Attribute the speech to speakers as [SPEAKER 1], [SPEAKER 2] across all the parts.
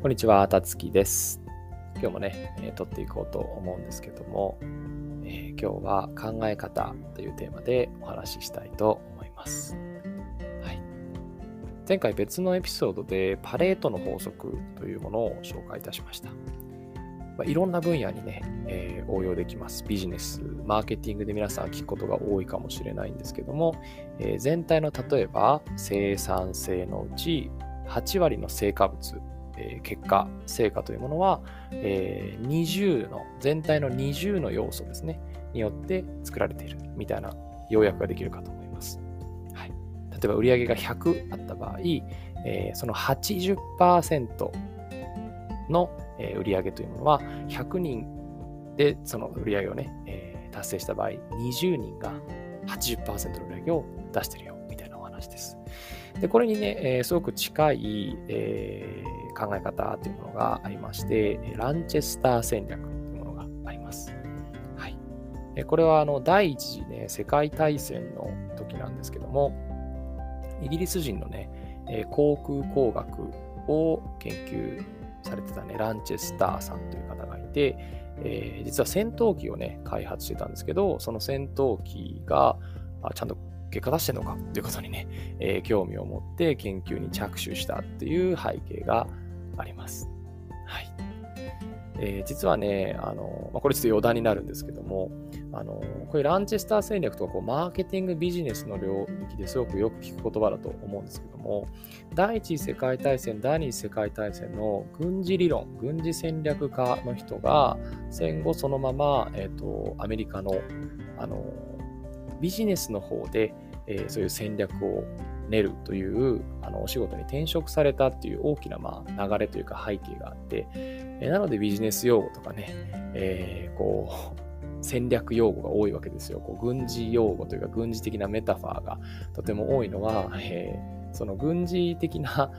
[SPEAKER 1] こんにちは、たつきです。今日もね、えー、撮っていこうと思うんですけども、えー、今日は考え方というテーマでお話ししたいと思います。はい、前回別のエピソードでパレートの法則というものを紹介いたしました。まあ、いろんな分野にね、えー、応用できます。ビジネス、マーケティングで皆さん聞くことが多いかもしれないんですけども、えー、全体の例えば生産性のうち8割の成果物、え、結果、成果というものは、え、20の、全体の20の要素ですね、によって作られているみたいな要約ができるかと思います。はい、例えば売上が100あった場合、え、その80%のえ、売上というものは100人でその売上をね、え、達成した場合、20人が80%の売上を出してるよみたいなお話です。で、これにね、え、すごく近い、えー、考え方というものがありまして、ランチェスター戦略というものがあります。はい。これはあの第一次、ね、世界大戦の時なんですけども、イギリス人のね、航空工学を研究されてたね、ランチェスターさんという方がいて、えー、実は戦闘機をね、開発してたんですけど、その戦闘機があちゃんと結果出してるのかっていうことにね、えー、興味を持って研究に着手したっていう背景があります。はい。えー、実はね、あの、まあ、これちょっと余談になるんですけども、あの、こういうランチェスター戦略とかこうマーケティングビジネスの領域ですごくよく聞く言葉だと思うんですけども、第一次世界大戦、第二次世界大戦の軍事理論、軍事戦略家の人が戦後そのまま、えっ、ー、と、アメリカの、あの、ビジネスの方で、えー、そういう戦略を練るというあのお仕事に転職されたっていう大きな、まあ、流れというか背景があって、えー、なのでビジネス用語とかね、えー、こう戦略用語が多いわけですよ。こう軍事用語というか軍事的なメタファーがとても多いのは、えー、その軍事的な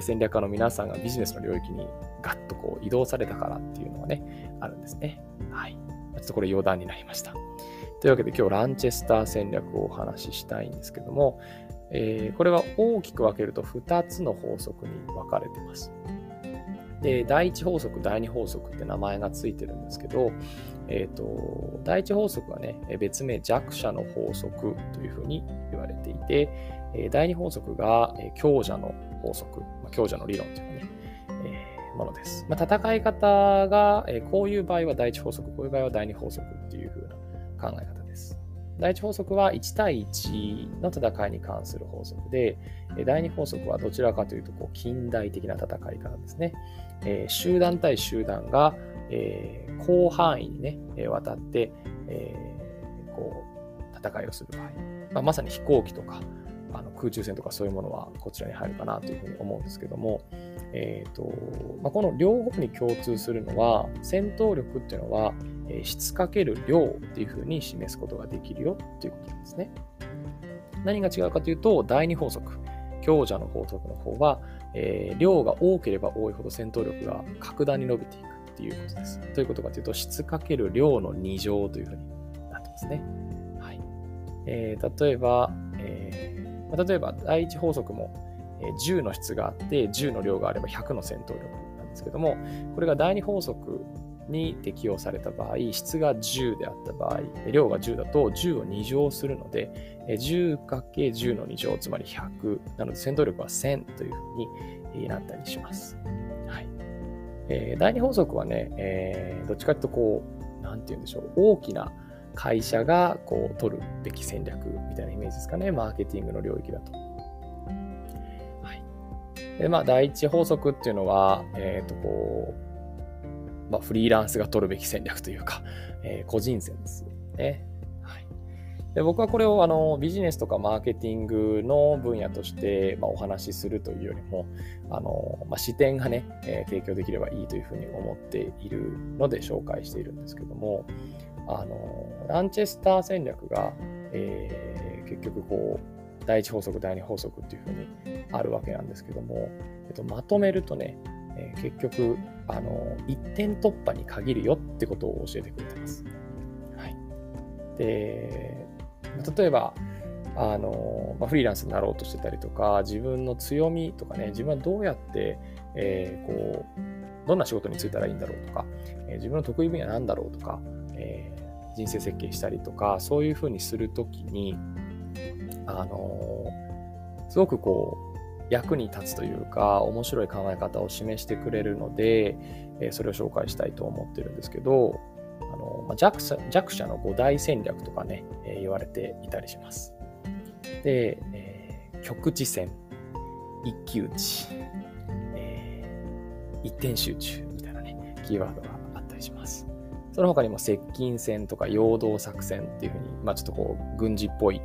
[SPEAKER 1] 戦略家の皆さんがビジネスの領域にガッとこう移動されたからっていうのはね、あるんですね。はい。ちょっとこれ余談になりました。というわけで今日ランチェスター戦略をお話ししたいんですけども、えー、これは大きく分けると2つの法則に分かれてます。で、第1法則、第2法則って名前がついてるんですけど、えっ、ー、と、第1法則はね、別名弱者の法則というふうに言われていて、第2法則が強者の法則、強者の理論というね、えー、ものです。まあ、戦い方が、こういう場合は第1法則、こういう場合は第2法則っていうふうな考え方。第1法則は1対1の戦いに関する法則で、第2法則はどちらかというとこう近代的な戦い方ですね。えー、集団対集団が、えー、広範囲にね、え渡って、えー、こう、戦いをする場合、まあ、まさに飛行機とか、あの空中戦とかそういうものはこちらに入るかなというふうに思うんですけども、えーとまあ、この両方に共通するのは戦闘力っていうのは、質かける量っていうふうに示すことができるよっていうことなんですね。何が違うかというと第二法則強者の法則の方は、えー、量が多ければ多いほど戦闘力が格段に伸びていくっていうことです。どういうことかというと質かける量の2乗というふうになってますね。はいえー、例えば、えーまあ、例えば第一法則も、えー、10の質があって10の量があれば100の戦闘力なんですけどもこれが第二法則に適用された場合、質が10であった場合、量が10だと10を2乗するので、10×10 の2乗、つまり100。なので戦闘力は1000というふうになったりします。はいえー、第二法則はね、えー、どっちかというとこう、なんて言うんでしょう、大きな会社がこう取るべき戦略みたいなイメージですかね、マーケティングの領域だと。はい。で、まあ、第一法則っていうのは、えっ、ー、と、こう、まあ、フリーランスが取るべき戦略というか、えー、個人戦ですね。はい。で僕はこれをあのビジネスとかマーケティングの分野として、まあ、お話しするというよりも、あのまあ、視点がね、えー、提供できればいいというふうに思っているので紹介しているんですけども、あの、ランチェスター戦略が、えー、結局こう、第一法則、第二法則っていうふうにあるわけなんですけども、えっと、まとめるとね、えー、結局、あの、一点突破に限るよってことを教えてくれてます。はい。で、例えば、あの、まあ、フリーランスになろうとしてたりとか、自分の強みとかね、自分はどうやって、えー、こう、どんな仕事に就いたらいいんだろうとか、えー、自分の得意分野なんだろうとか、えー、人生設計したりとか、そういうふうにするときに、あの、すごくこう、役に立つというか、面白い考え方を示してくれるので、えそれを紹介したいと思ってるんですけど、あのま弱者弱者の5大戦略とかね、え言われていたりします。で、えー、局地戦、一騎打ち、えー、一点集中みたいなね、キーワードがあったりします。その他にも接近戦とか陽動作戦っていうふうに、まあちょっとこう、軍事っぽい、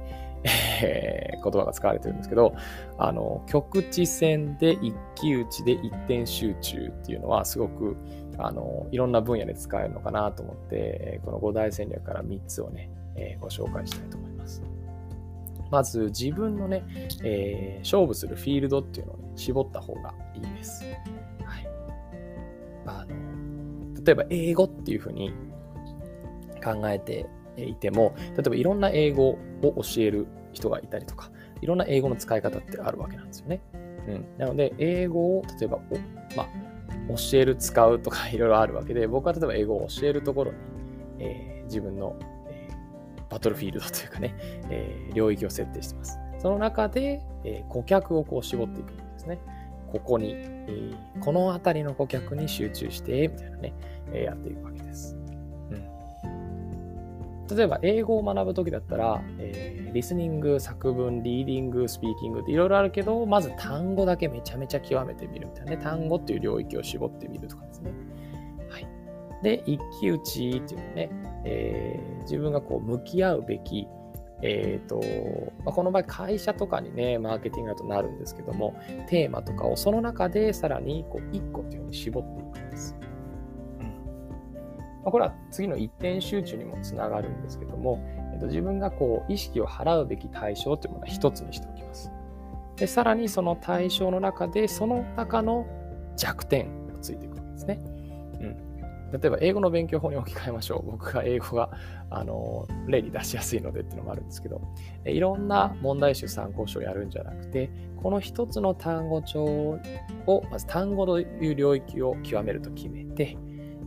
[SPEAKER 1] えー、言葉が使われてるんですけど、あの、局地戦で一騎打ちで一点集中っていうのはすごく、あの、いろんな分野で使えるのかなと思って、この5大戦略から3つをね、えー、ご紹介したいと思います。まず自分のね、えー、勝負するフィールドっていうのを、ね、絞った方がいいです。はい。あの、例えば英語っていうふうに考えていても、例えばいろんな英語を教える人がいたりとか、いろんな英語の使い方ってあるわけなんですよね。うん。なので、英語を例えば、まあ、教える、使うとか いろいろあるわけで、僕は例えば英語を教えるところに、えー、自分の、えー、バトルフィールドというかね、えー、領域を設定してます。その中で、え顧客をこう絞っていくんですね。ここに、えこの辺りの顧客に集中して、みたいなね、えやっていくわけです。うん例えば英語を学ぶときだったら、え、リスニング、作文、リーディング、スピーキングっていろいろあるけど、まず単語だけめちゃめちゃ極めてみるみたいなね。単語っていう領域を絞ってみるとかですね。はい。で、一騎打ちっていうのね、えー、自分がこう向き合うべき、えっ、ー、と、まあ、この場合会社とかにね、マーケティングだとなるんですけども、テーマとかをその中でさらにこう1個っていうふうに絞っていくんです。まあ、これは次の一点集中にもつながるんですけども、と、自分がこう意識を払うべき対象というものは一つにしておきます。で、さらにその対象の中で、その中の弱点をついていくわけですね。うん。例えば、英語の勉強法に置き換えましょう。僕が英語が、あの、例に出しやすいのでっていうのもあるんですけど、いろんな問題集参考書をやるんじゃなくて、この一つの単語帳を、まず単語という領域を極めると決めて、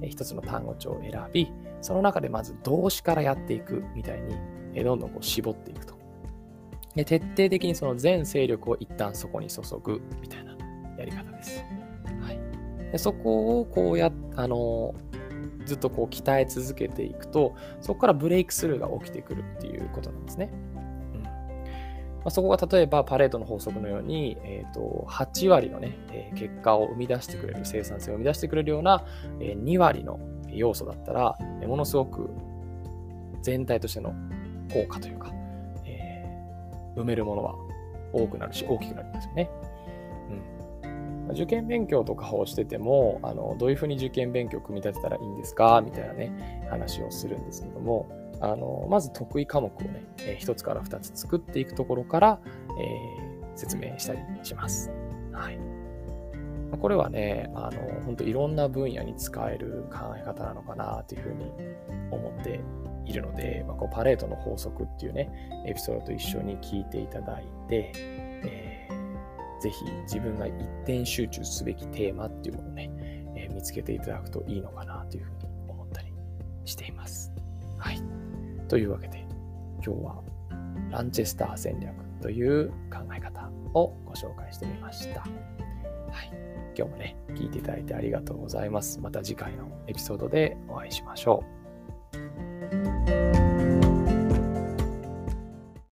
[SPEAKER 1] 一つの単語帳を選び、その中でまず動詞からやっていくみたいに、どんどんこう絞っていくと。で徹底的にその全勢力を一旦そこに注ぐみたいなやり方です。はい、でそこをこうやあのずっとこう鍛え続けていくと、そこからブレイクスルーが起きてくるっていうことなんですね。ま、そこが例えばパレードの法則のように、えーと、8割の、ね、え結果を生み出してくれる、生産性を生み出してくれるような、え2割の要素だったら、ものすごく全体としての効果というか、えー、埋めるものは多くなるし、大きくなりますよね。うん、受験勉強とかをしててもあの、どういうふうに受験勉強を組み立てたらいいんですか？みたいなね、話をするんですけども、あの、まず得意科目をね、えー、1つから2つ作っていくところから、えー、説明したりします。はい。これはね、あの、本当いろんな分野に使える考え方なのかなというふうに思っているので、まあ、こうパレートの法則っていうね、エピソードと一緒に聞いていただいて、えー、ぜひ自分が一点集中すべきテーマっていうものをね、えー、見つけていただくといいのかなというふうに思ったりしています。はい。というわけで、今日はランチェスター戦略という考え方をご紹介してみました。はい。今日もね、聞いていただいてありがとうございます。また次回のエピソードでお会いしましょう。